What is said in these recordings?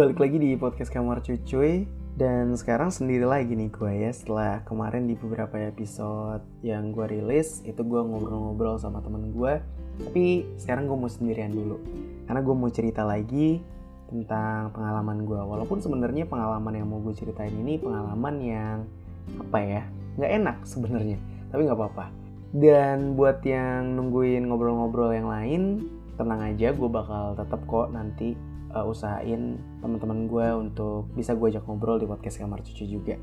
balik lagi di podcast Kamar Cucuy. Dan sekarang sendiri lagi nih gue ya setelah kemarin di beberapa episode yang gue rilis itu gue ngobrol-ngobrol sama temen gue tapi sekarang gue mau sendirian dulu. Karena gue mau cerita lagi tentang pengalaman gue walaupun sebenarnya pengalaman yang mau gue ceritain ini pengalaman yang apa ya nggak enak sebenarnya. Tapi nggak apa-apa. Dan buat yang nungguin ngobrol-ngobrol yang lain tenang aja gue bakal tetap kok nanti uh, usahain teman-teman gue untuk bisa gue ajak ngobrol di podcast kamar cucu juga.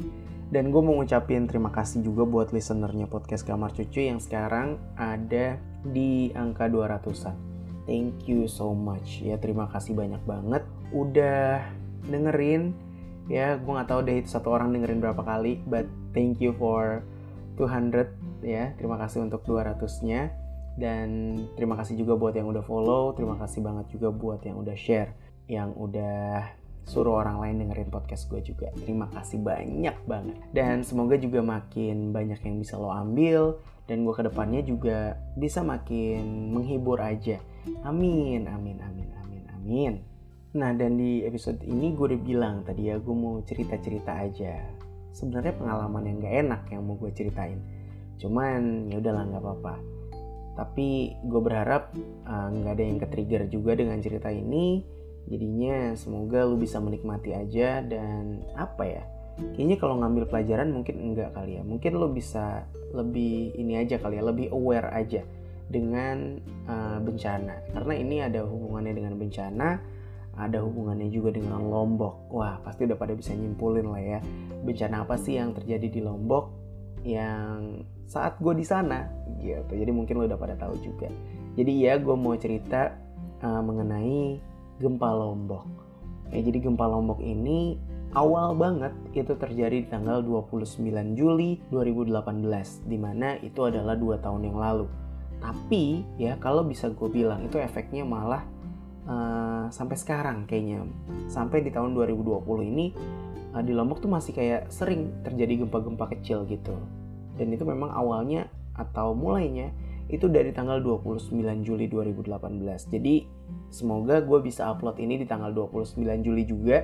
Dan gue mau ngucapin terima kasih juga buat listenernya podcast kamar cucu yang sekarang ada di angka 200an thank you so much. Ya terima kasih banyak banget. Udah dengerin. Ya gue nggak tahu deh satu orang dengerin berapa kali but thank you for 200 ya terima kasih untuk 200 nya dan terima kasih juga buat yang udah follow terima kasih banget juga buat yang udah share yang udah suruh orang lain dengerin podcast gue juga. Terima kasih banyak banget. Dan semoga juga makin banyak yang bisa lo ambil dan gue ke depannya juga bisa makin menghibur aja. Amin amin amin amin amin. Nah dan di episode ini gue udah bilang tadi ya gue mau cerita cerita aja. Sebenarnya pengalaman yang gak enak yang mau gue ceritain. Cuman ya udahlah nggak apa-apa. Tapi gue berharap eh, nggak uh, ada yang ke-trigger juga dengan cerita ini jadinya semoga lu bisa menikmati aja dan apa ya kayaknya kalau ngambil pelajaran mungkin enggak kali ya. Mungkin lu bisa lebih ini aja kali ya lebih aware aja dengan uh, bencana. Karena ini ada hubungannya dengan bencana ada hubungannya juga dengan Lombok. Wah pasti udah pada bisa nyimpulin lah ya bencana apa sih yang terjadi di Lombok yang saat gue di sana gitu. Jadi mungkin lo udah pada tahu juga. Jadi ya gue mau cerita uh, mengenai gempa lombok. Ya jadi gempa lombok ini awal banget itu terjadi di tanggal 29 Juli 2018 di mana itu adalah dua tahun yang lalu. Tapi ya kalau bisa gue bilang itu efeknya malah uh, sampai sekarang kayaknya. Sampai di tahun 2020 ini uh, di Lombok tuh masih kayak sering terjadi gempa-gempa kecil gitu. Dan itu memang awalnya atau mulainya itu dari tanggal 29 Juli 2018 jadi semoga gue bisa upload ini di tanggal 29 Juli juga.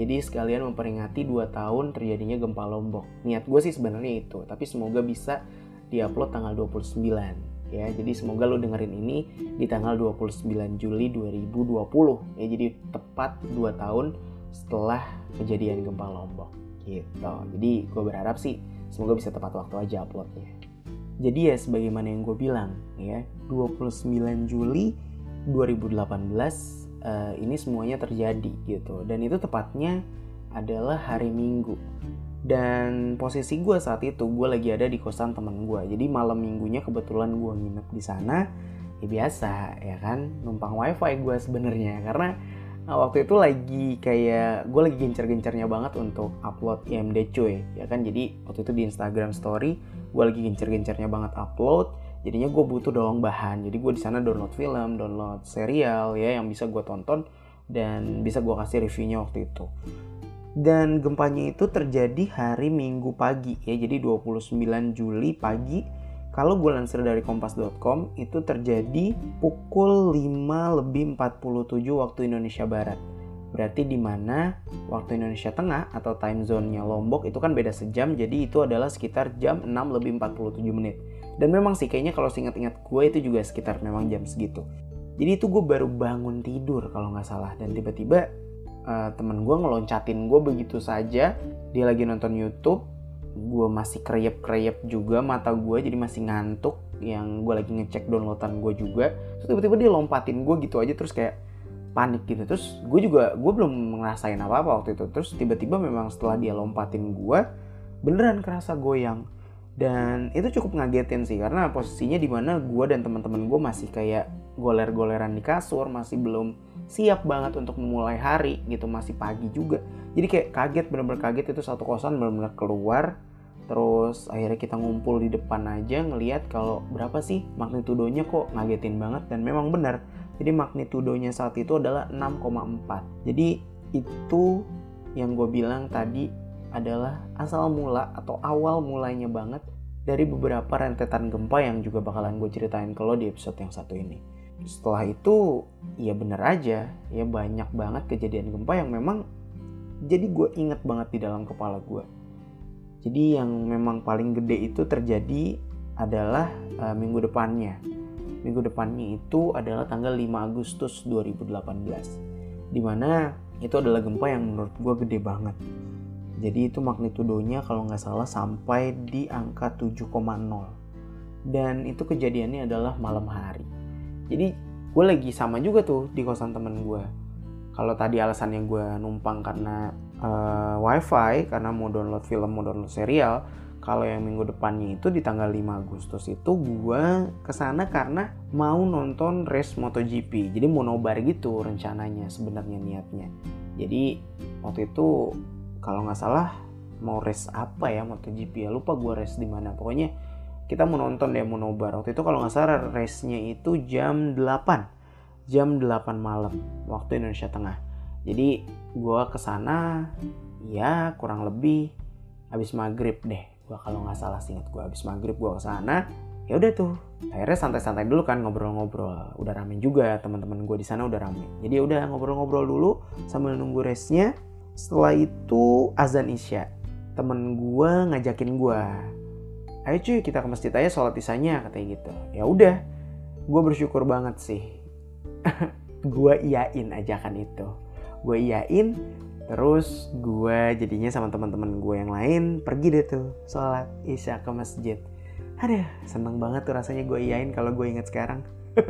Jadi sekalian memperingati 2 tahun terjadinya gempa Lombok. Niat gue sih sebenarnya itu tapi semoga bisa diupload tanggal 29 ya jadi semoga lo dengerin ini di tanggal 29 Juli 2020 ya jadi tepat 2 tahun setelah kejadian gempa Lombok. Gitu. Jadi gue berharap sih semoga bisa tepat waktu aja uploadnya. Jadi ya sebagaimana yang gue bilang ya 29 Juli 2018 uh, ini semuanya terjadi gitu. Dan itu tepatnya adalah hari Minggu. Dan posisi gue saat itu gue lagi ada di kosan temen gue jadi malam minggunya kebetulan gue nginep di sana. Ya biasa ya kan? Numpang wifi gue sebenarnya. Karena Nah, waktu itu lagi kayak gue lagi gencar-gencarnya banget untuk upload IMD cuy ya kan? Jadi waktu itu di Instagram Story gue lagi gencar-gencarnya banget upload jadinya gue butuh dong bahan jadi gue di sana download film download serial ya yang bisa gue tonton dan bisa gue kasih reviewnya waktu itu dan gempanya itu terjadi hari Minggu pagi ya jadi 29 Juli pagi kalau gue lansir dari kompas.com itu terjadi pukul 5 lebih 47 waktu Indonesia Barat. Berarti di mana waktu Indonesia Tengah atau time zone-nya Lombok itu kan beda sejam, jadi itu adalah sekitar jam 6 lebih 47 menit. Dan memang sih kayaknya kalau seingat-ingat gue itu juga sekitar memang jam segitu. Jadi itu gue baru bangun tidur kalau nggak salah. Dan tiba-tiba uh, temen gue ngeloncatin gue begitu saja. Dia lagi nonton YouTube, gue masih kreyep-kreyep juga mata gue jadi masih ngantuk. Yang gue lagi ngecek downloadan gue juga. Terus tiba-tiba dia lompatin gue gitu aja terus kayak panik gitu. Terus gue juga gue belum ngerasain apa-apa waktu itu. Terus tiba-tiba memang setelah dia lompatin gue beneran kerasa goyang dan itu cukup ngagetin sih karena posisinya di mana gue dan teman-teman gue masih kayak goler-goleran di kasur masih belum siap banget untuk memulai hari gitu masih pagi juga. Jadi kayak kaget bener-bener kaget itu satu kosan bener-bener keluar terus akhirnya kita ngumpul di depan aja ngelihat kalau berapa sih magnitudonya kok ngagetin banget dan memang benar jadi magnitudonya saat itu adalah 6,4 jadi itu yang gue bilang tadi adalah asal mula atau awal mulainya banget dari beberapa rentetan gempa yang juga bakalan gue ceritain ke lo di episode yang satu ini. Setelah itu ya bener aja ya banyak banget kejadian gempa yang memang jadi gue inget banget di dalam kepala gue jadi yang memang paling gede itu terjadi adalah uh, minggu depannya. Minggu depannya itu adalah tanggal 5 Agustus 2018 di mana itu adalah gempa yang menurut gue gede banget jadi itu magnitudonya kalau nggak salah sampai di angka 7,0 dan itu kejadiannya adalah malam hari. Jadi gue lagi sama juga tuh di kosan temen gue. Kalau tadi alasannya gue numpang karena uh, wifi karena mau download film mau download serial kalau yang minggu depannya itu di tanggal 5 Agustus itu gue ke sana karena mau nonton race MotoGP. Jadi mau nobar gitu rencananya sebenarnya niatnya. Jadi waktu itu kalau nggak salah mau race apa ya MotoGP ya? Lupa gue race di mana. Pokoknya kita mau nonton deh nobar. Waktu itu kalau nggak salah race-nya itu jam 8 jam 8 malam waktu Indonesia Tengah. Jadi gue ke sana ya kurang lebih habis maghrib deh. Gue kalau nggak salah singkat gue habis maghrib gue ke sana ya udah tuh. Akhirnya santai-santai dulu kan ngobrol-ngobrol. Udah rame juga teman-teman gue di sana udah rame. Jadi ya udah ngobrol-ngobrol dulu sambil nunggu race-nya setelah itu azan isya. Temen gue ngajakin gue ayo cuy kita ke masjid aja sholat isanya katanya gitu. Ya udah gue bersyukur banget sih. Gue iyain ajakan itu. Gue iyain terus gue jadinya sama teman-teman gue yang lain pergi deh tuh sholat isya ke masjid. Ada seneng banget tuh rasanya gue iyain kalau gue inget sekarang.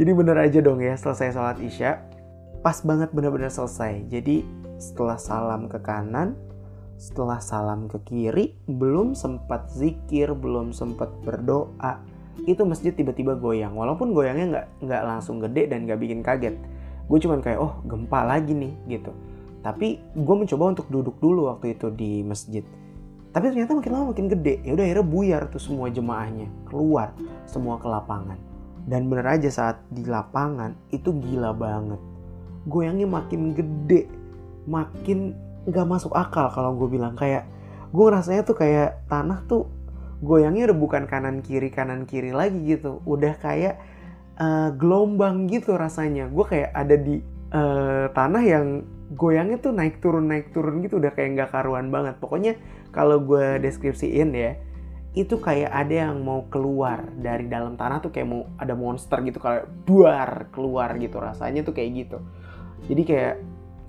Jadi bener aja dong ya selesai sholat isya pas banget bener-bener selesai. Jadi setelah salam ke kanan setelah salam ke kiri belum sempat zikir belum sempat berdoa. Itu masjid tiba-tiba goyang. Walaupun goyangnya nggak nggak langsung gede dan nggak bikin kaget. Gue cuman kayak oh gempa lagi nih gitu. Tapi gue mencoba untuk duduk dulu waktu itu di masjid. Tapi ternyata makin lama makin gede. Ya udah akhirnya buyar tuh semua jemaahnya. Keluar semua ke lapangan. Dan bener aja saat di lapangan itu gila banget goyangnya makin gede makin nggak masuk akal kalau gue bilang. Kayak gue rasanya tuh kayak tanah tuh goyangnya udah bukan kanan kiri kanan kiri lagi gitu. Udah kayak uh, gelombang gitu rasanya. Gue kayak ada di uh, tanah yang goyangnya tuh naik turun naik turun gitu. Udah kayak nggak karuan banget. Pokoknya kalau gue deskripsiin ya itu kayak ada yang mau keluar dari dalam tanah tuh kayak mau ada monster gitu kayak buar keluar gitu rasanya tuh kayak gitu jadi kayak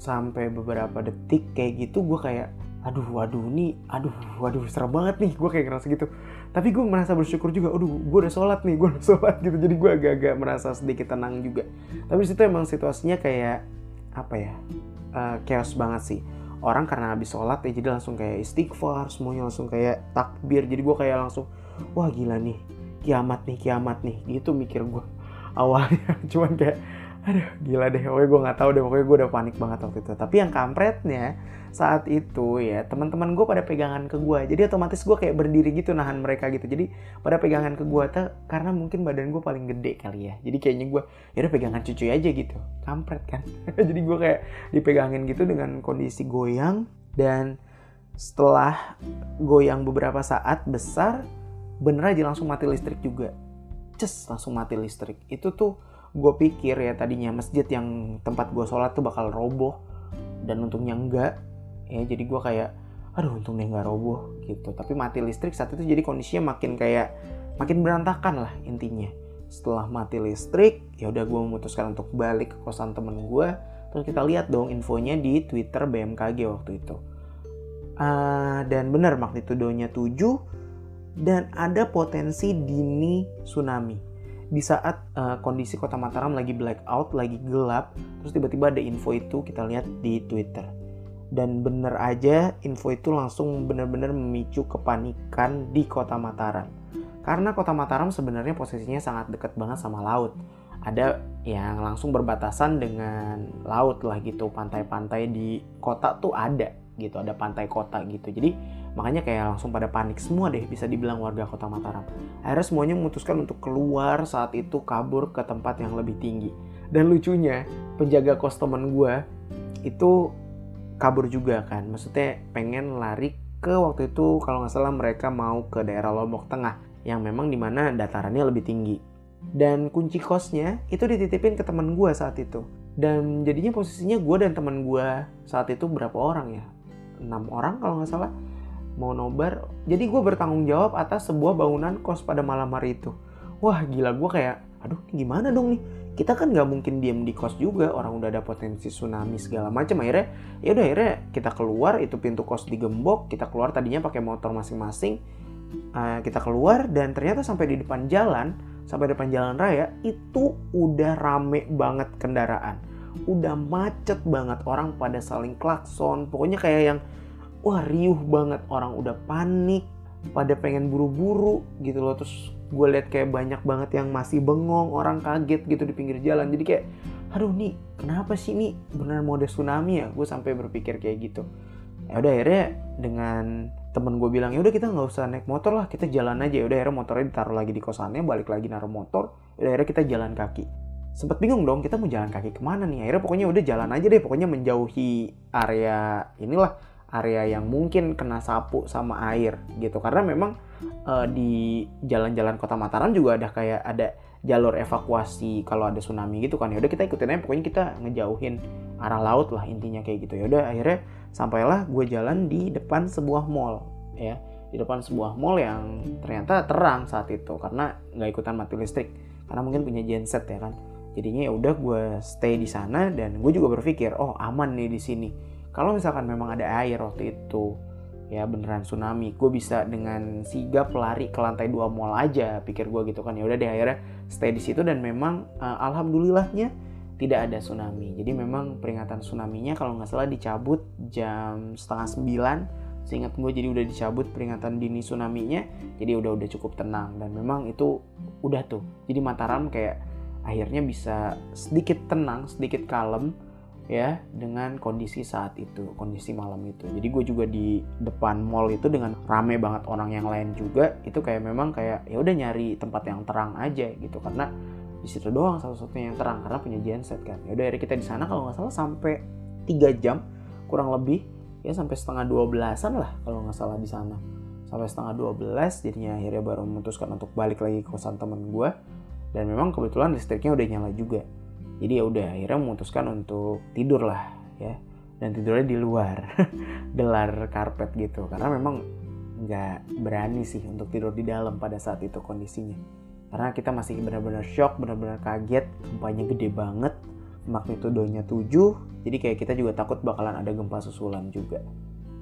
sampai beberapa detik kayak gitu gue kayak aduh waduh nih aduh waduh serem banget nih gue kayak ngerasa gitu. Tapi gue merasa bersyukur juga aduh gue udah sholat nih gue udah sholat gitu. Jadi gue agak-agak merasa sedikit tenang juga. Tapi situ emang situasinya kayak apa ya uh, chaos banget sih. Orang karena habis sholat ya jadi langsung kayak istighfar semuanya langsung kayak takbir. Jadi gue kayak langsung wah gila nih kiamat nih kiamat nih gitu mikir gue awalnya. Cuman kayak aduh gila deh. Pokoknya gue nggak tahu deh. Pokoknya gue udah panik banget waktu itu. Tapi yang kampretnya saat itu ya teman-teman gue pada pegangan ke gue jadi otomatis gue kayak berdiri gitu nahan mereka gitu. Jadi pada pegangan ke gue tuh karena mungkin badan gue paling gede kali ya. Jadi kayaknya gue ya udah pegangan cucu aja gitu. Kampret kan. Jadi gue kayak dipegangin gitu dengan kondisi goyang. Dan setelah goyang beberapa saat besar bener aja langsung mati listrik juga. Ces langsung mati listrik. Itu tuh gue pikir ya tadinya masjid yang tempat gue sholat tuh bakal roboh dan untungnya enggak. Ya jadi gue kayak aduh untungnya nggak roboh gitu. Tapi mati listrik saat itu jadi kondisinya makin kayak makin berantakan lah intinya. Setelah mati listrik ya udah gue memutuskan untuk balik ke kosan temen gue terus kita lihat dong infonya di twitter BMKG waktu itu. Uh, dan benar magnitudonya 7 dan ada potensi dini tsunami di saat uh, kondisi kota Mataram lagi blackout, lagi gelap, terus tiba-tiba ada info itu kita lihat di Twitter. Dan bener aja info itu langsung bener-bener memicu kepanikan di kota Mataram. Karena kota Mataram sebenarnya posisinya sangat dekat banget sama laut. Ada yang langsung berbatasan dengan laut lah gitu, pantai-pantai di kota tuh ada gitu, ada pantai kota gitu. Jadi Makanya kayak langsung pada panik semua deh bisa dibilang warga kota Mataram. Akhirnya semuanya memutuskan untuk keluar saat itu kabur ke tempat yang lebih tinggi. Dan lucunya penjaga kos temen gue itu kabur juga kan. Maksudnya pengen lari ke waktu itu kalau nggak salah mereka mau ke daerah Lombok Tengah yang memang di mana datarannya lebih tinggi. dan kunci kosnya itu dititipin ke teman gue saat itu dan jadinya posisinya gue dan teman gue saat itu berapa orang ya enam orang kalau nggak salah mau nobar jadi gue bertanggung jawab atas sebuah bangunan kos pada malam hari itu. Wah gila gue kayak aduh gimana dong nih? Kita kan nggak mungkin diem di kos juga orang udah ada potensi tsunami segala macam. Akhirnya ya udah akhirnya kita keluar itu pintu kos digembok kita keluar tadinya pakai motor masing-masing uh, kita keluar dan ternyata sampai di depan jalan sampai depan jalan raya itu udah rame banget kendaraan. Udah macet banget orang pada saling klakson pokoknya kayak yang wah riuh banget. Orang udah panik pada pengen buru-buru gitu loh. Terus gue lihat kayak banyak banget yang masih bengong orang kaget gitu di pinggir jalan. Jadi kayak aduh nih kenapa sih nih benar mode tsunami ya? Gue sampai berpikir kayak gitu. Ya udah akhirnya dengan temen gue bilang ya udah kita nggak usah naik motor lah kita jalan aja. Ya udah akhirnya motornya ditaruh lagi di kosannya balik lagi naruh motor. Ya udah akhirnya kita jalan kaki. Sempet bingung dong kita mau jalan kaki ke mana nih? Akhirnya pokoknya udah jalan aja deh pokoknya menjauhi area inilah area yang mungkin kena sapu sama air gitu. Karena memang uh, di jalan-jalan kota Mataram juga ada kayak ada jalur evakuasi kalau ada tsunami gitu kan. Ya udah kita ikutin aja pokoknya kita ngejauhin arah laut lah intinya kayak gitu. Ya udah akhirnya sampailah gue jalan di depan sebuah mall ya. Di depan sebuah mall yang ternyata terang saat itu karena nggak ikutan mati listrik karena mungkin punya genset ya kan. Jadinya ya udah gue stay di sana dan gue juga berpikir oh aman nih di sini kalau misalkan memang ada air waktu itu ya beneran tsunami gue bisa dengan sigap lari ke lantai dua mall aja pikir gue gitu kan. Ya udah deh akhirnya stay di situ dan memang uh, alhamdulillahnya tidak ada tsunami. Jadi memang peringatan tsunami-nya kalau nggak salah dicabut jam setengah sembilan. Seingat gue jadi udah dicabut peringatan dini tsunami-nya jadi udah udah cukup tenang. Dan memang itu udah tuh. Jadi Mataram kayak akhirnya bisa sedikit tenang sedikit kalem ya dengan kondisi saat itu kondisi malam itu. Jadi gue juga di depan mall itu dengan rame banget orang yang lain juga itu kayak memang kayak ya udah nyari tempat yang terang aja gitu. Karena di situ doang satu-satunya yang terang karena punya genset kan. Ya udah kita di sana kalau nggak salah sampai tiga jam kurang lebih ya sampai setengah dua belasan lah kalau nggak salah di sana. Sampai setengah dua belas jadinya akhirnya baru memutuskan untuk balik lagi ke kosan temen gue dan memang kebetulan listriknya udah nyala juga jadi ya udah akhirnya memutuskan untuk tidur lah ya. Dan tidurnya di luar gelar karpet gitu. Karena memang nggak berani sih untuk tidur di dalam pada saat itu kondisinya. Karena kita masih benar-benar shock benar-benar kaget gempanya gede banget magnitudonya 7 jadi kayak kita juga takut bakalan ada gempa susulan juga.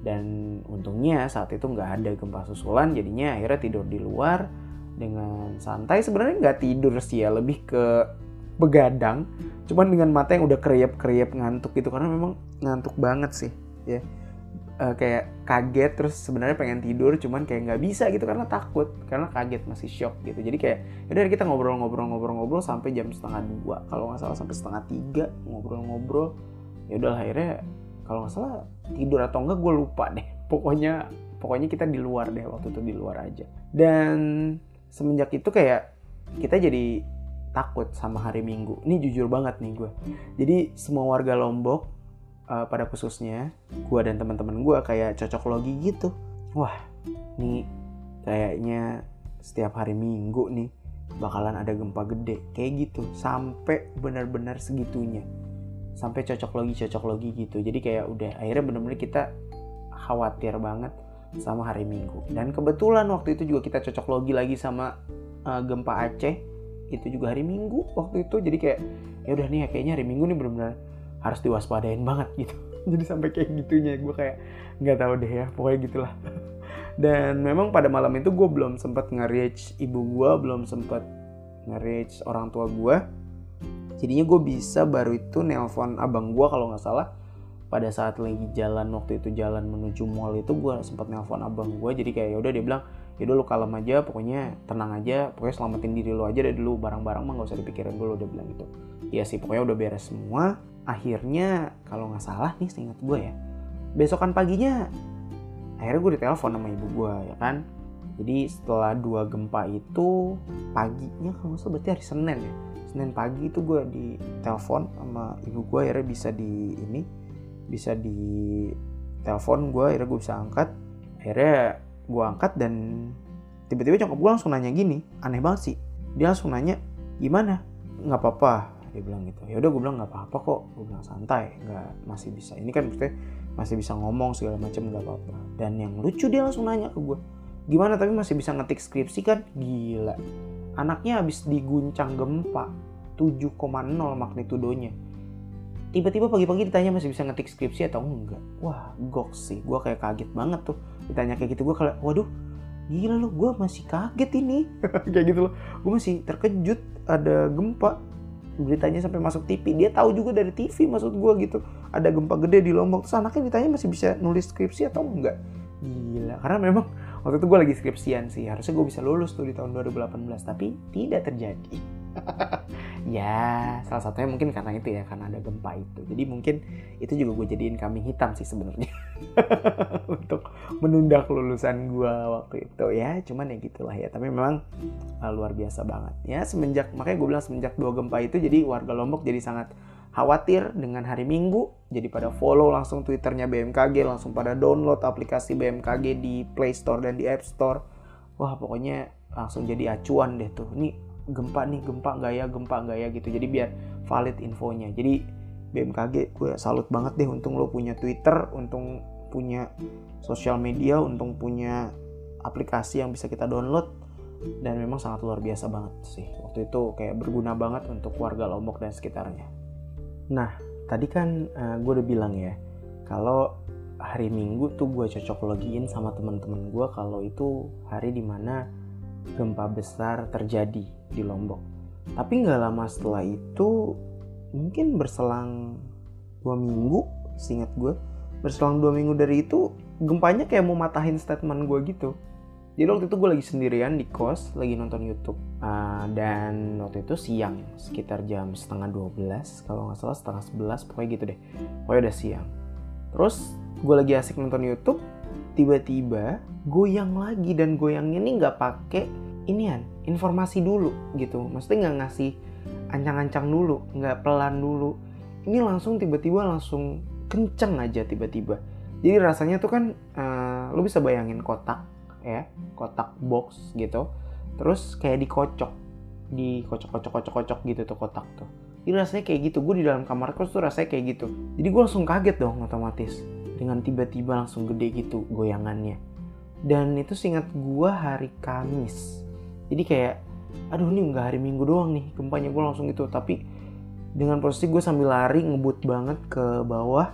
Dan untungnya saat itu nggak ada gempa susulan jadinya akhirnya tidur di luar dengan santai. Sebenarnya nggak tidur sih ya lebih ke begadang cuman dengan mata yang udah kriep-kriep ngantuk gitu karena memang ngantuk banget sih ya. Uh, kayak kaget terus sebenarnya pengen tidur cuman kayak nggak bisa gitu karena takut karena kaget masih shock gitu. Jadi kayak udah kita ngobrol-ngobrol-ngobrol-ngobrol sampai jam setengah dua. Kalau nggak salah sampai setengah tiga ngobrol-ngobrol. Ya udah akhirnya kalau nggak salah tidur atau enggak gue lupa deh. Pokoknya pokoknya kita di luar deh waktu itu di luar aja. Dan semenjak itu kayak kita jadi takut sama hari Minggu. Ini jujur banget nih gue. Jadi semua warga Lombok uh, pada khususnya gue dan teman-teman gue kayak cocok logi gitu. Wah, nih kayaknya setiap hari Minggu nih bakalan ada gempa gede kayak gitu sampai benar-benar segitunya sampai cocok logi cocok logi gitu jadi kayak udah akhirnya benar-benar kita khawatir banget sama hari Minggu dan kebetulan waktu itu juga kita cocok logi lagi sama uh, gempa Aceh itu juga hari Minggu waktu itu. Jadi kayak ya udah nih ya kayaknya hari Minggu nih benar-benar harus diwaspadain banget gitu. Jadi sampai kayak gitunya gue kayak nggak tahu deh ya pokoknya gitulah. Dan memang pada malam itu gue belum sempat nge-reach ibu gue belum sempat nge-reach orang tua gue jadinya gue bisa baru itu nelpon abang gue kalau nggak salah. Pada saat lagi jalan waktu itu jalan menuju mall itu gue sempat nelpon abang gue jadi kayak ya udah dia bilang yaudah lu kalem aja pokoknya tenang aja pokoknya selamatin diri lu aja deh dulu barang-barang mah gak usah dipikirin dulu udah bilang gitu. Iya sih pokoknya udah beres semua. Akhirnya kalau nggak salah nih seingat gue ya besokan paginya akhirnya gue ditelepon sama ibu gue ya kan? Jadi setelah dua gempa itu paginya kalau nggak salah berarti hari Senin ya Senin pagi itu gue ditelepon sama ibu gue akhirnya bisa di ini bisa di telepon gue akhirnya gue bisa angkat. Akhirnya gue angkat dan tiba-tiba nyokap gue langsung nanya gini aneh banget sih. Dia langsung nanya gimana? Nggak apa-apa dia bilang gitu. Ya udah gue bilang nggak apa-apa kok. Gue bilang santai nggak masih bisa. Ini kan maksudnya masih bisa ngomong segala macam nggak apa-apa. Dan yang lucu dia langsung nanya ke gue gimana tapi masih bisa ngetik skripsi kan? Gila. Anaknya habis diguncang gempa 7,0 magnitudonya. Tiba-tiba pagi-pagi ditanya masih bisa ngetik skripsi atau enggak. Wah gok sih. Gue kayak kaget banget tuh ditanya kayak gitu gue kayak waduh gila lo gue masih kaget ini. Kayak gitu loh. Gue masih terkejut ada gempa. Beritanya sampai masuk TV dia tahu juga dari TV maksud gue gitu. Ada gempa gede di Lombok. Terus anaknya ditanya masih bisa nulis skripsi atau enggak? Gila karena memang waktu itu gue lagi skripsian sih. Harusnya gue bisa lulus tuh di tahun 2018 tapi tidak terjadi ya salah satunya mungkin karena itu ya karena ada gempa itu. Jadi mungkin itu juga gue jadiin kambing hitam sih sebenarnya. Untuk menunda kelulusan gue waktu itu. Ya cuman ya gitulah ya. Tapi memang uh, luar biasa banget. Ya semenjak makanya gue bilang semenjak dua gempa itu jadi warga Lombok jadi sangat khawatir dengan hari Minggu. Jadi pada follow langsung twitternya BMKG langsung pada download aplikasi BMKG di Play Store dan di App Store. Wah pokoknya langsung jadi acuan deh tuh. Ini gempa nih gempa nggak ya gempa nggak ya gitu. Jadi biar valid infonya. Jadi BMKG gue salut banget deh untung lo punya Twitter untung punya sosial media untung punya aplikasi yang bisa kita download. Dan memang sangat luar biasa banget sih. Waktu itu kayak berguna banget untuk warga Lombok dan sekitarnya. Nah tadi kan uh, gue udah bilang ya kalau hari Minggu tuh gue cocok login sama teman-teman gue kalau itu hari di mana gempa besar terjadi di Lombok. Tapi nggak lama setelah itu, mungkin berselang dua minggu, singkat gue, berselang dua minggu dari itu, gempanya kayak mau matahin statement gue gitu. Jadi waktu itu gue lagi sendirian di kos, lagi nonton YouTube. Uh, dan waktu itu siang, sekitar jam setengah 12, kalau nggak salah setengah 11, pokoknya gitu deh. Pokoknya udah siang. Terus gue lagi asik nonton YouTube, tiba-tiba goyang lagi dan goyangnya ini nggak pakai inian informasi dulu gitu. Maksudnya nggak ngasih ancang-ancang dulu nggak pelan dulu. Ini langsung tiba-tiba langsung kenceng aja tiba-tiba. Jadi rasanya tuh kan uh, lo bisa bayangin kotak ya kotak box gitu. Terus kayak dikocok dikocok-kocok-kocok-kocok gitu tuh kotak tuh. Jadi rasanya kayak gitu. Gue di dalam kamar kos tuh rasanya kayak gitu. Jadi gue langsung kaget dong otomatis dengan tiba-tiba langsung gede gitu goyangannya. Dan itu singkat gue hari Kamis. Jadi kayak aduh ini nggak hari minggu doang nih gempanya gue langsung gitu. Tapi dengan posisi gue sambil lari ngebut banget ke bawah.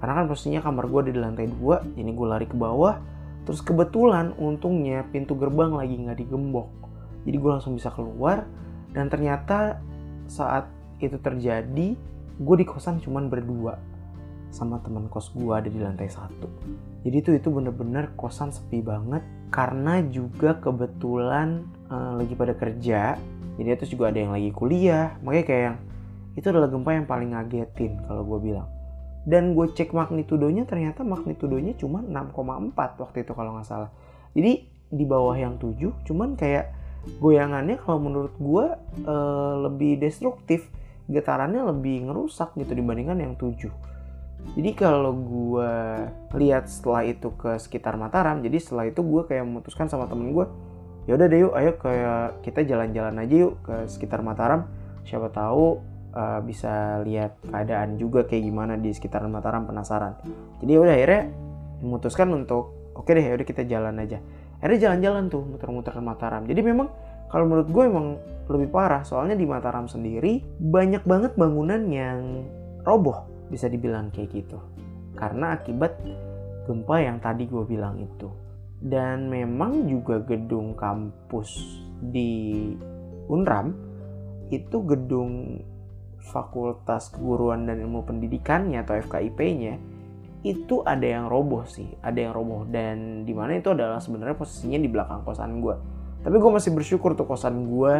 Karena kan posisinya kamar gue ada di lantai dua jadi gue lari ke bawah. Terus kebetulan untungnya pintu gerbang lagi nggak digembok. Jadi gue langsung bisa keluar. Dan ternyata saat itu terjadi gue di kosan cuman berdua sama teman kos gue ada di lantai satu. Jadi tuh itu bener-bener kosan sepi banget karena juga kebetulan uh, lagi pada kerja. Jadi terus juga ada yang lagi kuliah. Makanya kayak yang itu adalah gempa yang paling ngagetin kalau gue bilang. Dan gue cek magnitudonya ternyata magnitudonya cuma 6,4 waktu itu kalau nggak salah. Jadi di bawah yang 7 cuman kayak goyangannya kalau menurut gue uh, lebih destruktif. Getarannya lebih ngerusak gitu dibandingkan yang 7 jadi kalau gue lihat setelah itu ke sekitar Mataram, jadi setelah itu gue kayak memutuskan sama temen gue, ya udah deh yuk, ayo kayak kita jalan-jalan aja yuk ke sekitar Mataram. Siapa tahu uh, bisa lihat keadaan juga kayak gimana di sekitaran Mataram penasaran. Jadi ya udah akhirnya memutuskan untuk oke okay deh, udah kita jalan aja. Akhirnya jalan-jalan tuh muter-muter Mataram. Jadi memang kalau menurut gue emang lebih parah soalnya di Mataram sendiri banyak banget bangunan yang roboh bisa dibilang kayak gitu karena akibat gempa yang tadi gue bilang itu dan memang juga gedung kampus di Unram itu gedung Fakultas Keguruan dan Ilmu Pendidikannya atau FKIP-nya itu ada yang roboh sih, ada yang roboh dan di mana itu adalah sebenarnya posisinya di belakang kosan gue. Tapi gue masih bersyukur tuh kosan gue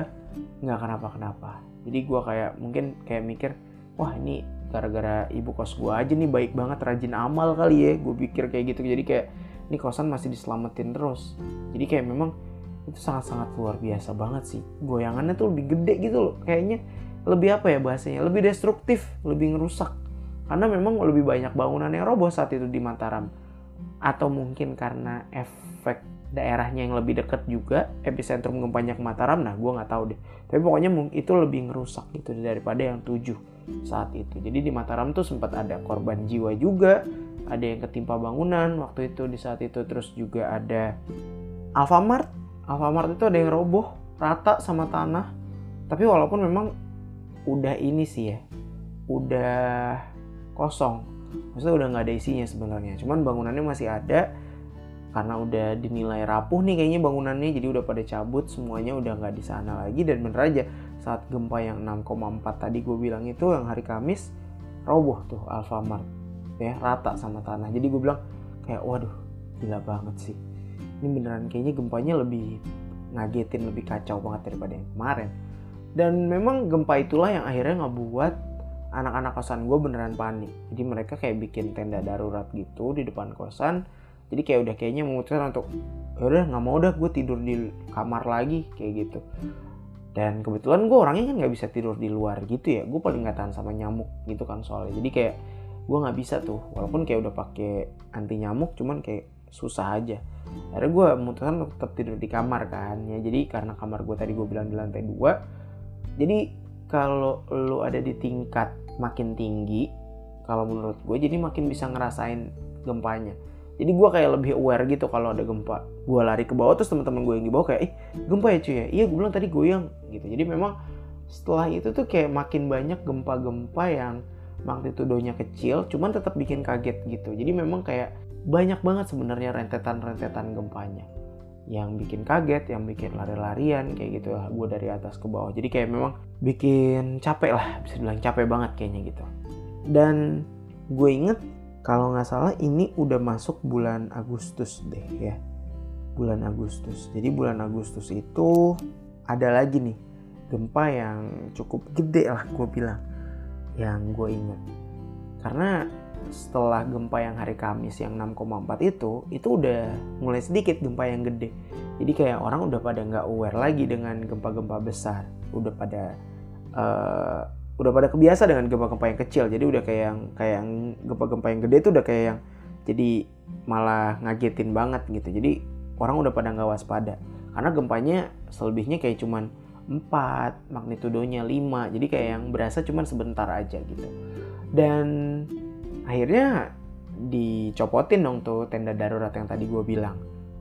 nggak kenapa-kenapa. Jadi gue kayak mungkin kayak mikir, wah ini gara-gara ibu kos gue aja nih baik banget rajin amal kali ya. Gue pikir kayak gitu jadi kayak ini kosan masih diselamatin terus. Jadi kayak memang itu sangat-sangat luar biasa banget sih. Goyangannya tuh lebih gede gitu loh kayaknya. Lebih apa ya bahasanya? Lebih destruktif lebih ngerusak. Karena memang lebih banyak bangunan yang roboh saat itu di Mataram. Atau mungkin karena efek daerahnya yang lebih dekat juga epicentrum gempanya ke Mataram nah gue nggak tahu deh. Tapi pokoknya itu lebih ngerusak gitu daripada yang tujuh saat itu. Jadi di Mataram tuh sempat ada korban jiwa juga ada yang ketimpa bangunan waktu itu di saat itu terus juga ada Alfamart. Alfamart itu ada yang roboh rata sama tanah. Tapi walaupun memang udah ini sih ya udah kosong. Maksudnya udah nggak ada isinya sebenarnya. Cuman bangunannya masih ada karena udah dinilai rapuh nih kayaknya bangunannya jadi udah pada cabut semuanya udah nggak di sana lagi. Dan bener aja saat gempa yang 6,4 tadi gue bilang itu yang hari Kamis roboh tuh Alfamart. Ya rata sama tanah. Jadi gue bilang kayak waduh gila banget sih. Ini beneran kayaknya gempanya lebih ngagetin lebih kacau banget daripada yang kemarin. Dan memang gempa itulah yang akhirnya ngebuat anak-anak kosan gue beneran panik. Jadi mereka kayak bikin tenda darurat gitu di depan kosan jadi kayak udah kayaknya memutuskan untuk ya udah nggak mau udah gue tidur di kamar lagi kayak gitu. Dan kebetulan gue orangnya kan nggak bisa tidur di luar gitu ya. Gue paling nggak tahan sama nyamuk gitu kan soalnya. Jadi kayak gue nggak bisa tuh. Walaupun kayak udah pakai anti nyamuk cuman kayak susah aja. Akhirnya gue memutuskan untuk tetap tidur di kamar kan ya. Jadi karena kamar gue tadi gue bilang di lantai dua jadi kalau lo ada di tingkat makin tinggi kalau menurut gue jadi makin bisa ngerasain gempanya jadi gue kayak lebih aware gitu kalau ada gempa. Gue lari ke bawah terus teman-teman gue yang di bawah kayak eh gempa ya cuy ya? Iya gue bilang tadi goyang gitu. Jadi memang setelah itu tuh kayak makin banyak gempa-gempa yang magnitudonya kecil cuman tetap bikin kaget gitu. Jadi memang kayak banyak banget sebenarnya rentetan-rentetan gempanya. Yang bikin kaget, yang bikin lari-larian kayak gitu. Lah gue dari atas ke bawah. Jadi kayak memang bikin capek lah, bisa bilang capek banget kayaknya gitu. Dan gue inget kalau nggak salah ini udah masuk bulan Agustus deh ya. Bulan Agustus. Jadi bulan Agustus itu ada lagi nih gempa yang cukup gede lah gue bilang yang gue ingat. Karena setelah gempa yang hari Kamis yang 6,4 itu itu udah mulai sedikit gempa yang gede. Jadi kayak orang udah pada nggak aware lagi dengan gempa-gempa besar. Udah pada uh, udah pada kebiasa dengan gempa-gempa yang kecil. Jadi udah kayak yang kayak yang gempa-gempa yang gede tuh udah kayak yang jadi malah ngagetin banget gitu. Jadi orang udah pada nggak waspada. Karena gempanya selebihnya kayak cuman 4 magnitudonya 5 jadi kayak yang berasa cuman sebentar aja gitu. Dan akhirnya dicopotin dong tuh tenda darurat yang tadi gue bilang.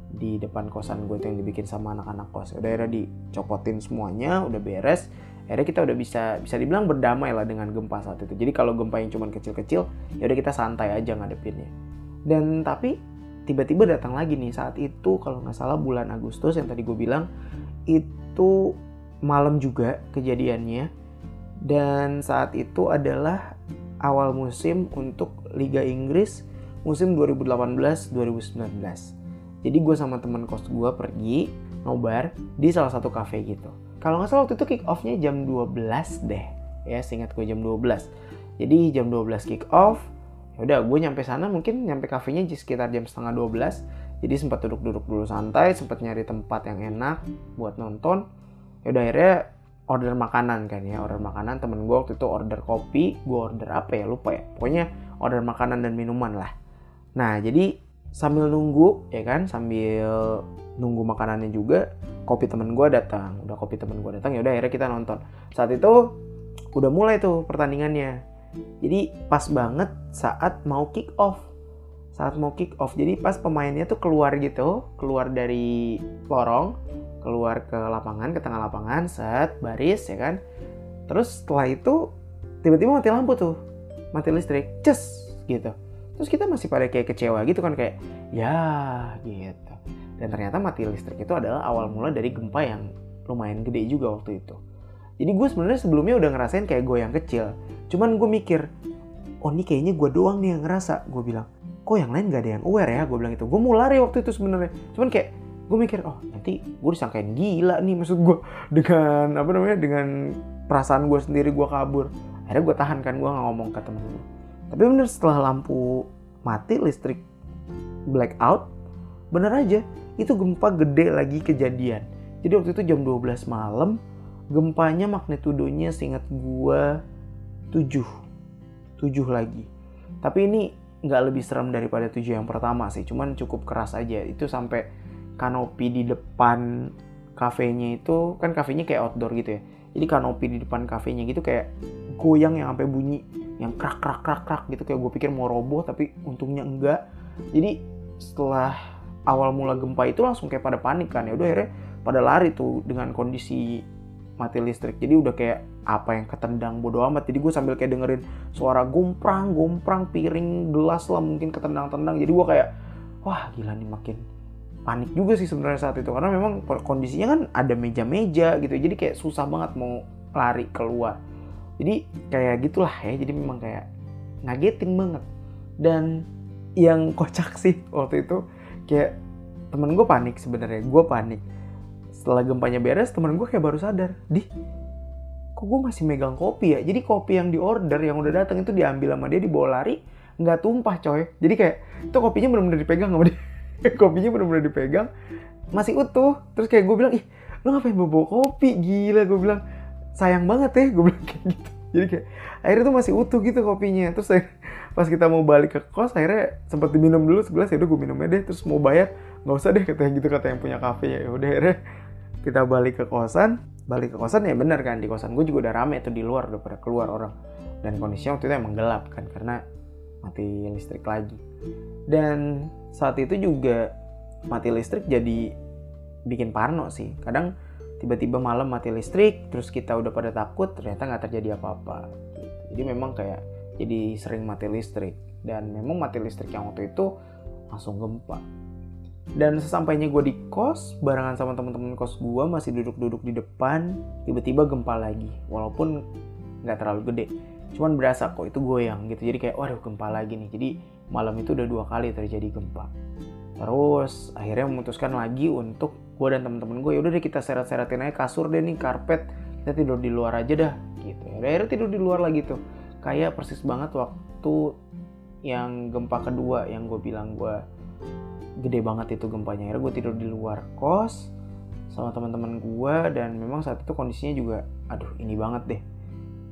Di depan kosan gue tuh yang dibikin sama anak-anak kos. Udah akhirnya dicopotin semuanya udah beres akhirnya kita udah bisa bisa dibilang berdamai lah dengan gempa saat itu. Jadi kalau gempa yang cuma kecil-kecil ya udah kita santai aja ngadepinnya. Dan tapi tiba-tiba datang lagi nih saat itu kalau nggak salah bulan Agustus yang tadi gue bilang itu malam juga kejadiannya. Dan saat itu adalah awal musim untuk Liga Inggris musim 2018-2019 jadi gue sama teman kos gue pergi nobar di salah satu cafe gitu kalau nggak salah waktu itu kick off-nya jam 12 deh. Ya seingat gue jam 12 jadi jam 12 kick off ya udah gue nyampe sana mungkin nyampe kafenya sekitar jam setengah 12 jadi sempat duduk-duduk dulu santai sempat nyari tempat yang enak buat nonton. Ya udah akhirnya order makanan kan ya order makanan. Temen gue waktu itu order kopi gue order apa ya lupa ya. Pokoknya order makanan dan minuman lah. Nah jadi sambil nunggu ya kan? Sambil nunggu makanannya juga kopi temen gue datang. Udah kopi temen gue datang ya udah akhirnya kita nonton. Saat itu udah mulai tuh pertandingannya. Jadi pas banget saat mau kick off. Saat mau kick off. Jadi pas pemainnya tuh keluar gitu keluar dari lorong keluar ke lapangan ke tengah lapangan set baris ya kan? Terus setelah itu tiba-tiba mati lampu tuh. Mati listrik ces gitu terus kita masih pada kayak kecewa gitu kan kayak ya gitu dan ternyata mati listrik itu adalah awal mula dari gempa yang lumayan gede juga waktu itu. Jadi gue sebenarnya sebelumnya udah ngerasain kayak gue yang kecil. Cuman gue mikir, oh ini kayaknya gue doang nih yang ngerasa. Gue bilang, kok yang lain gak ada yang aware ya? Gue bilang itu. Gue mau lari waktu itu sebenarnya. Cuman kayak gue mikir, oh nanti gue disangkain gila nih maksud gue dengan apa namanya dengan perasaan gue sendiri gue kabur. Akhirnya gue tahan kan gue gak ngomong ke temen gue. Tapi bener setelah lampu mati listrik blackout, bener aja itu gempa gede lagi kejadian. Jadi waktu itu jam 12 malam, gempanya magnitudonya seingat gua 7. 7 lagi. Tapi ini nggak lebih serem daripada 7 yang pertama sih, cuman cukup keras aja. Itu sampai kanopi di depan kafenya itu kan kafenya kayak outdoor gitu ya jadi kanopi di depan kafenya gitu kayak goyang yang sampai bunyi yang krak krak krak krak gitu. Kayak gue pikir mau roboh tapi untungnya enggak. Jadi setelah awal mula gempa itu langsung kayak pada panik kan. Ya udah akhirnya pada lari tuh dengan kondisi mati listrik. Jadi udah kayak apa yang ketendang bodo amat. Jadi gue sambil kayak dengerin suara gomprang gomprang piring gelas lah mungkin ketendang-tendang. Jadi gue kayak wah gila nih makin panik juga sih sebenarnya saat itu. Karena memang kondisinya kan ada meja-meja gitu. Jadi kayak susah banget mau lari keluar jadi kayak gitulah ya jadi memang kayak ngagetin banget. Dan yang kocak sih waktu itu kayak temen gue panik sebenarnya gue panik. Setelah gempanya beres temen gue kayak baru sadar di kok gue masih megang kopi ya? Jadi kopi yang di order yang udah datang itu diambil sama dia dibawa lari nggak tumpah coy. Jadi kayak itu kopinya benar-benar dipegang sama dia. Kopinya benar-benar dipegang masih utuh. Terus kayak gue bilang ih lo ngapain bawa kopi? Gila gue bilang sayang banget ya gue bilang kayak gitu. Jadi kayak akhirnya tuh masih utuh gitu kopinya. Terus pas kita mau balik ke kos akhirnya sempat diminum dulu segelas ya udah gue minum deh. Terus mau bayar nggak usah deh katanya gitu kata yang punya kafe. Ya udah akhirnya kita balik ke kosan. Balik ke kosan ya bener kan di kosan gue juga udah rame tuh di luar udah pada keluar orang. Dan kondisinya waktu itu emang gelap kan karena mati listrik lagi. Dan saat itu juga mati listrik jadi bikin parno sih. Kadang tiba-tiba malam mati listrik terus kita udah pada takut ternyata nggak terjadi apa-apa. Jadi memang kayak jadi sering mati listrik. Dan memang mati listrik yang waktu itu langsung gempa. Dan sesampainya gue di kos barengan sama teman-teman kos gue masih duduk-duduk di depan tiba-tiba gempa lagi. Walaupun nggak terlalu gede. Cuman berasa kok itu goyang gitu. Jadi kayak waduh gempa lagi nih. Jadi malam itu udah dua kali terjadi gempa terus akhirnya memutuskan lagi untuk gue dan teman-teman gue yaudah deh kita seret-seretin aja kasur deh nih karpet. Kita tidur di luar aja dah gitu. Ya akhirnya tidur di luar lagi tuh. Kayak persis banget waktu yang gempa kedua yang gue bilang gue gede banget itu gempanya. Akhirnya gue tidur di luar kos sama teman-teman gue dan memang saat itu kondisinya juga aduh ini banget deh.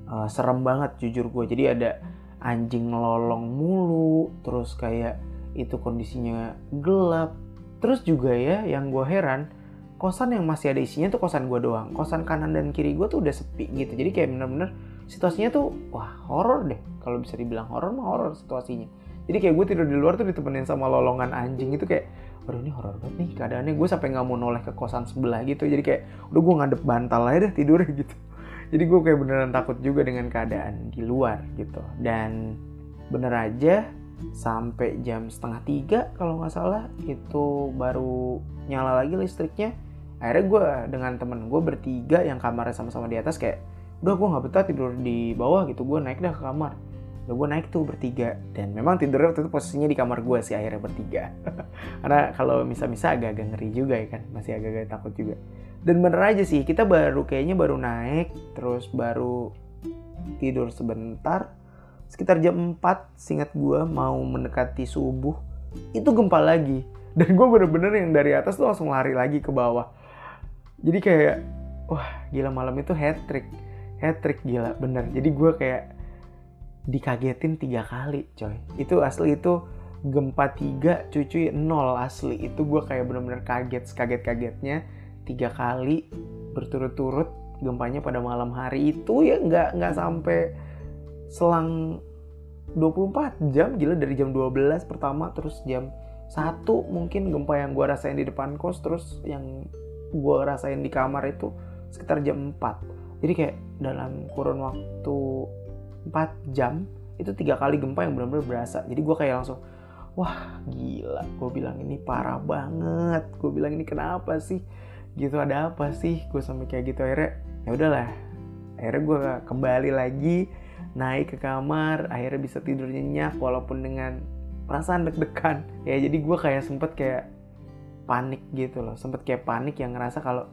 Uh, serem banget jujur gue jadi ada anjing ngelolong mulu terus kayak itu kondisinya gelap. Terus juga ya yang gue heran kosan yang masih ada isinya tuh kosan gue doang. Kosan kanan dan kiri gue tuh udah sepi gitu. Jadi kayak bener-bener situasinya tuh wah horor deh. Kalau bisa dibilang horor mah horor situasinya. Jadi kayak gue tidur di luar tuh ditemenin sama lolongan anjing itu kayak waduh ini horor banget nih keadaannya. Gue sampai nggak mau noleh ke kosan sebelah gitu. Jadi kayak udah gue ngadep bantal aja deh tidur gitu. Jadi gue kayak beneran takut juga dengan keadaan di luar gitu. Dan bener aja sampai jam setengah tiga kalau nggak salah itu baru nyala lagi listriknya. Akhirnya gue dengan temen gue bertiga yang kamarnya sama-sama di atas kayak udah gue nggak betah tidur di bawah gitu. Gue naik dah ke kamar. Udah gue naik tuh bertiga. Dan memang tidurnya waktu itu posisinya di kamar gue sih akhirnya bertiga. Karena kalau misa-misa agak-agak ngeri juga ya kan masih agak-agak takut juga. Dan bener aja sih kita baru kayaknya baru naik terus baru tidur sebentar sekitar jam 4 singkat gue mau mendekati subuh itu gempa lagi. Dan gue bener-bener yang dari atas tuh langsung lari lagi ke bawah. Jadi kayak wah gila malam itu hat trick hat trick gila bener. Jadi gue kayak dikagetin tiga kali coy. Itu asli itu gempa tiga cucu nol asli. Itu gue kayak bener-bener kaget kaget kagetnya tiga kali berturut-turut gempanya pada malam hari itu ya nggak nggak sampai selang 24 jam gila dari jam 12 pertama terus jam satu mungkin gempa yang gue rasain di depan kos terus yang gue rasain di kamar itu sekitar jam 4 jadi kayak dalam kurun waktu 4 jam itu tiga kali gempa yang benar-benar berasa. Jadi gue kayak langsung wah gila gue bilang ini parah banget. Gue bilang ini kenapa sih? Gitu ada apa sih? Gue sampai kayak gitu akhirnya ya udahlah. Akhirnya gue kembali lagi naik ke kamar akhirnya bisa tidur nyenyak walaupun dengan perasaan deg-degan. Ya jadi gue kayak sempet kayak panik gitu loh. Sempet kayak panik yang ngerasa kalau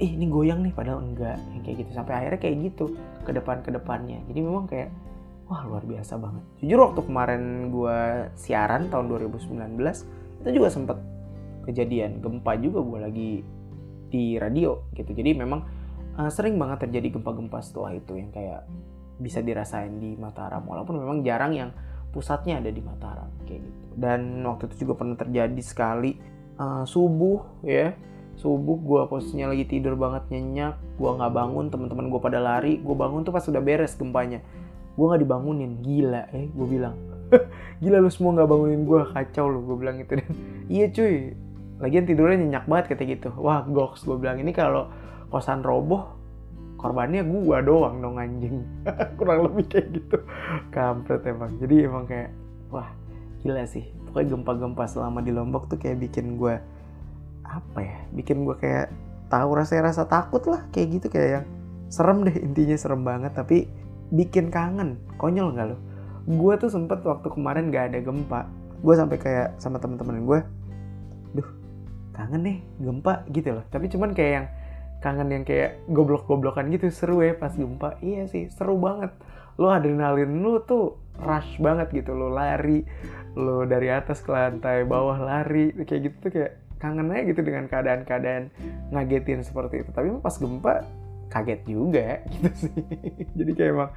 ih ini goyang nih padahal enggak yang kayak gitu. Sampai akhirnya kayak gitu ke depan ke depannya jadi memang kayak wah luar biasa banget. Jujur waktu kemarin gue siaran tahun 2019 itu juga sempet kejadian. Gempa juga gue lagi di radio gitu. Jadi memang uh, sering banget terjadi gempa-gempa setelah itu yang kayak bisa dirasain di Mataram walaupun memang jarang yang pusatnya ada di Mataram kayak gitu. Dan waktu itu juga pernah terjadi sekali uh, subuh ya. Subuh gue posisinya lagi tidur banget nyenyak gue nggak bangun teman-teman gue pada lari. Gue bangun tuh pas sudah beres gempanya. Gue nggak dibangunin gila eh gue bilang. Gila lu semua nggak bangunin gue kacau lu gue bilang gitu. Dan iya cuy. Lagian tidurnya nyenyak banget kata gitu. Wah goks gue bilang. Ini kalau kosan roboh korbannya gue doang dong anjing. Kurang lebih kayak gitu. Kampret emang. Jadi emang kayak wah gila sih. Pokoknya gempa-gempa selama di Lombok tuh kayak bikin gue apa ya bikin gue kayak tahu rasa rasa takut lah. Kayak gitu kayak yang serem deh. Intinya serem banget tapi bikin kangen. Konyol nggak lo gue tuh sempet waktu kemarin gak ada gempa. Gue sampai kayak sama temen-temen gue duh kangen nih gempa gitu loh. Tapi cuman kayak yang kangen yang kayak goblok-goblokan gitu seru ya pas gempa iya sih seru banget. Lo adrenalin lo tuh rush banget gitu lo lari lo dari atas ke lantai bawah lari kayak gitu tuh kayak kangen aja gitu dengan keadaan-keadaan ngagetin seperti itu. Tapi pas gempa kaget juga gitu sih. Jadi kayak emang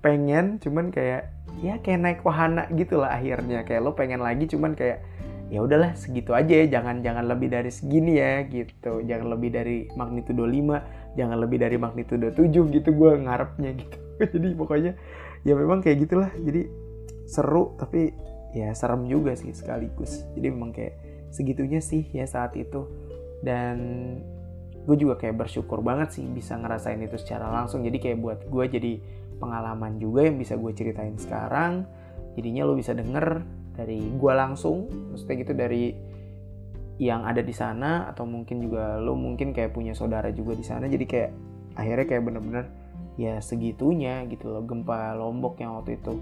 pengen cuman kayak ya kayak naik wahana gitu lah akhirnya. Kayak lo pengen lagi cuman kayak ya udahlah segitu aja ya. Jangan jangan lebih dari segini ya gitu. Jangan lebih dari magnitudo 5 jangan lebih dari magnitudo 7 gitu gue ngarepnya gitu. Jadi pokoknya ya memang kayak gitulah. Jadi seru tapi ya serem juga sih sekaligus. Jadi memang kayak segitunya sih ya saat itu. Dan gue juga kayak bersyukur banget sih bisa ngerasain itu secara langsung. Jadi kayak buat gue jadi pengalaman juga yang bisa gue ceritain sekarang. Jadinya lo bisa denger dari gue langsung maksudnya gitu dari yang ada di sana atau mungkin juga lo mungkin kayak punya saudara juga di sana jadi kayak akhirnya kayak bener-bener ya segitunya gitu loh gempa lombok yang waktu itu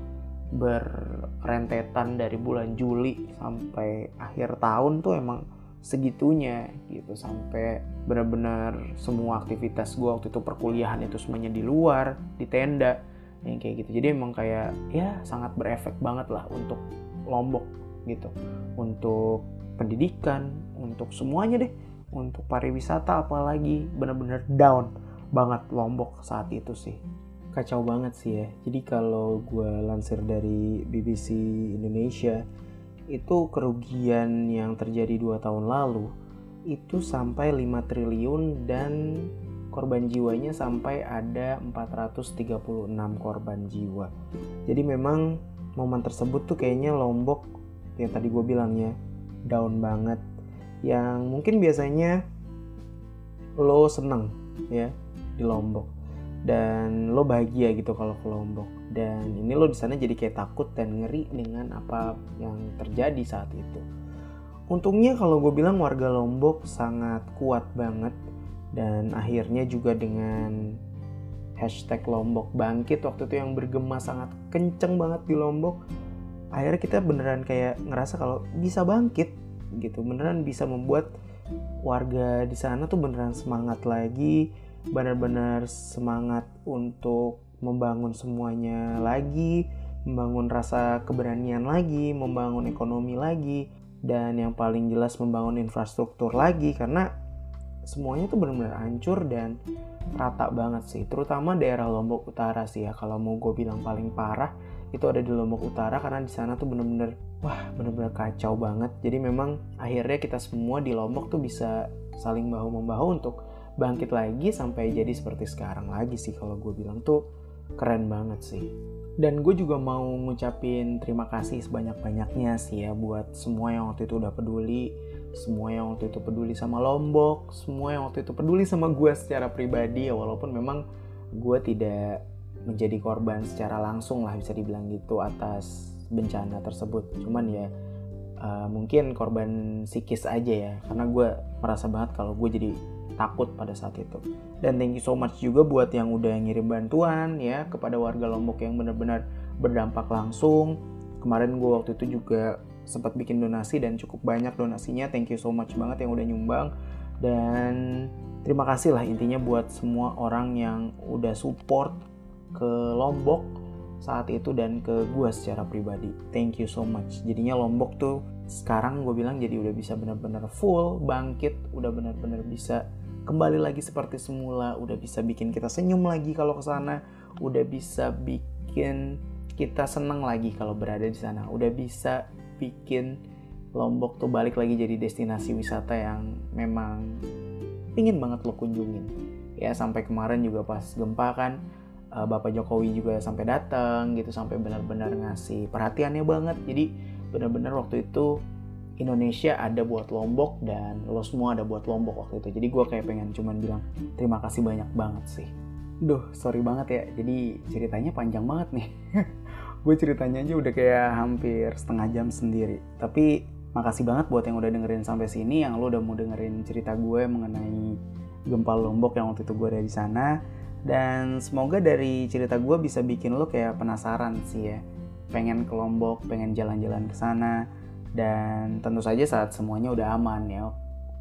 berrentetan dari bulan Juli sampai akhir tahun tuh emang segitunya gitu sampai benar-benar semua aktivitas gue waktu itu perkuliahan itu semuanya di luar di tenda yang kayak gitu. Jadi emang kayak ya sangat berefek banget lah untuk Lombok gitu. Untuk pendidikan untuk semuanya deh. Untuk pariwisata apalagi bener-bener down banget Lombok saat itu sih. Kacau banget sih ya. Jadi kalau gue lansir dari BBC Indonesia itu kerugian yang terjadi dua tahun lalu itu sampai 5 triliun dan korban jiwanya sampai ada 436 korban jiwa. Jadi memang momen tersebut tuh kayaknya Lombok yang tadi gue bilang ya down banget. Yang mungkin biasanya lo seneng ya di Lombok dan lo bahagia gitu kalau ke Lombok. Dan ini lo di sana jadi kayak takut dan ngeri dengan apa yang terjadi saat itu. Untungnya kalau gue bilang warga Lombok sangat kuat banget dan akhirnya juga dengan hashtag Lombok bangkit waktu itu yang bergema sangat kenceng banget di Lombok akhirnya kita beneran kayak ngerasa kalau bisa bangkit gitu. Beneran bisa membuat warga di sana tuh beneran semangat lagi benar-benar semangat untuk membangun semuanya lagi membangun rasa keberanian lagi membangun ekonomi lagi dan yang paling jelas membangun infrastruktur lagi. Karena semuanya tuh benar-benar hancur dan rata banget sih. Terutama daerah Lombok Utara sih ya. Kalau mau gue bilang paling parah itu ada di Lombok Utara karena di sana tuh bener-bener wah bener-bener kacau banget. Jadi memang akhirnya kita semua di Lombok tuh bisa saling bahu membahu untuk bangkit lagi sampai jadi seperti sekarang lagi sih kalau gue bilang tuh keren banget sih dan gue juga mau ngucapin terima kasih sebanyak-banyaknya sih ya buat semua yang waktu itu udah peduli semua yang waktu itu peduli sama Lombok, semua yang waktu itu peduli sama gue secara pribadi ya walaupun memang gue tidak menjadi korban secara langsung lah bisa dibilang gitu atas bencana tersebut. Cuman ya uh, mungkin korban psikis aja ya karena gue merasa banget kalau gue jadi takut pada saat itu. Dan thank you so much juga buat yang udah ngirim bantuan ya kepada warga Lombok yang benar-benar berdampak langsung. Kemarin gue waktu itu juga sempat bikin donasi dan cukup banyak donasinya thank you so much banget yang udah nyumbang dan terima kasih lah intinya buat semua orang yang udah support ke Lombok saat itu dan ke gue secara pribadi thank you so much jadinya Lombok tuh sekarang gue bilang jadi udah bisa benar-benar full bangkit udah benar-benar bisa kembali lagi seperti semula udah bisa bikin kita senyum lagi kalau ke sana udah bisa bikin kita seneng lagi kalau berada di sana udah bisa bikin Lombok tuh balik lagi jadi destinasi wisata yang memang pingin banget lo kunjungin. Ya sampai kemarin juga pas gempa kan uh, Bapak Jokowi juga sampai datang gitu sampai benar-benar ngasih perhatiannya banget. Jadi benar-benar waktu itu Indonesia ada buat Lombok dan lo semua ada buat Lombok waktu itu jadi gue kayak pengen cuman bilang terima kasih banyak banget sih Duh, sorry banget ya. Jadi ceritanya panjang banget nih. gue ceritanya aja udah kayak hampir setengah jam sendiri. Tapi makasih banget buat yang udah dengerin sampai sini, yang lo udah mau dengerin cerita gue mengenai gempa Lombok yang waktu itu gue ada di sana dan semoga dari cerita gue bisa bikin lo kayak penasaran sih ya pengen ke Lombok pengen jalan-jalan ke sana dan tentu saja saat semuanya udah aman ya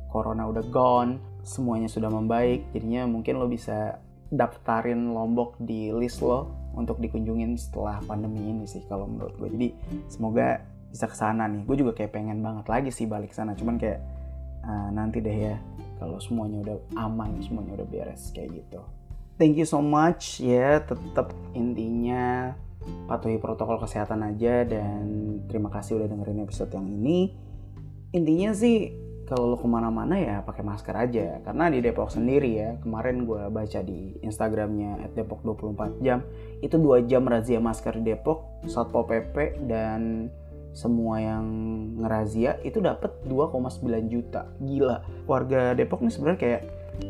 corona udah gone semuanya sudah membaik jadinya mungkin lo bisa daftarin Lombok di list lo untuk dikunjungin setelah pandemi ini sih kalau menurut gue. Jadi semoga bisa ke sana nih. Gue juga kayak pengen banget lagi sih balik sana. Cuman kayak uh, nanti deh ya kalau semuanya udah aman semuanya udah beres kayak gitu. Thank you so much. Ya tetap intinya patuhi protokol kesehatan aja dan terima kasih udah dengerin episode yang ini. Intinya sih kalau lo ke mana-mana ya pakai masker aja. Karena di Depok sendiri ya kemarin gue baca di Instagramnya Depok 24 jam itu dua jam razia masker di Depok satpol pp dan semua yang ngerazia itu dapat 2,9 juta. Gila. Warga Depok nih sebenarnya kayak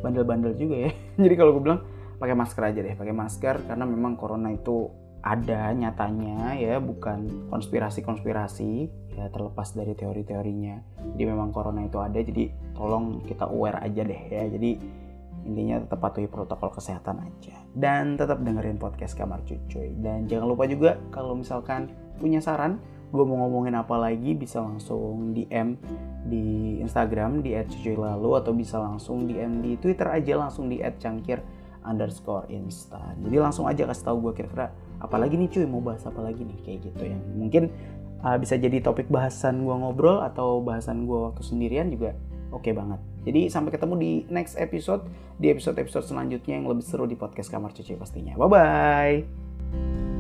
bandel-bandel juga ya. Jadi kalau gue bilang pakai masker aja deh pakai masker karena memang corona itu ada nyatanya ya bukan konspirasi-konspirasi ya terlepas dari teori-teorinya. Jadi memang corona itu ada jadi tolong kita aware aja deh ya. Jadi intinya tetap patuhi protokol kesehatan aja. Dan tetap dengerin podcast kamar cucuy. Dan jangan lupa juga kalau misalkan punya saran gue mau ngomongin apa lagi bisa langsung DM di Instagram di @cucuy_lalu atau bisa langsung DM di Twitter aja langsung di @cangkir underscore instan jadi langsung aja kasih tahu gue kira-kira apalagi nih cuy mau bahas apa lagi nih? Kayak gitu ya. Mungkin uh, bisa jadi topik bahasan gue ngobrol atau bahasan gue waktu sendirian juga oke okay banget. Jadi sampai ketemu di next episode di episode-episode selanjutnya yang lebih seru di podcast kamar cuci pastinya. Bye bye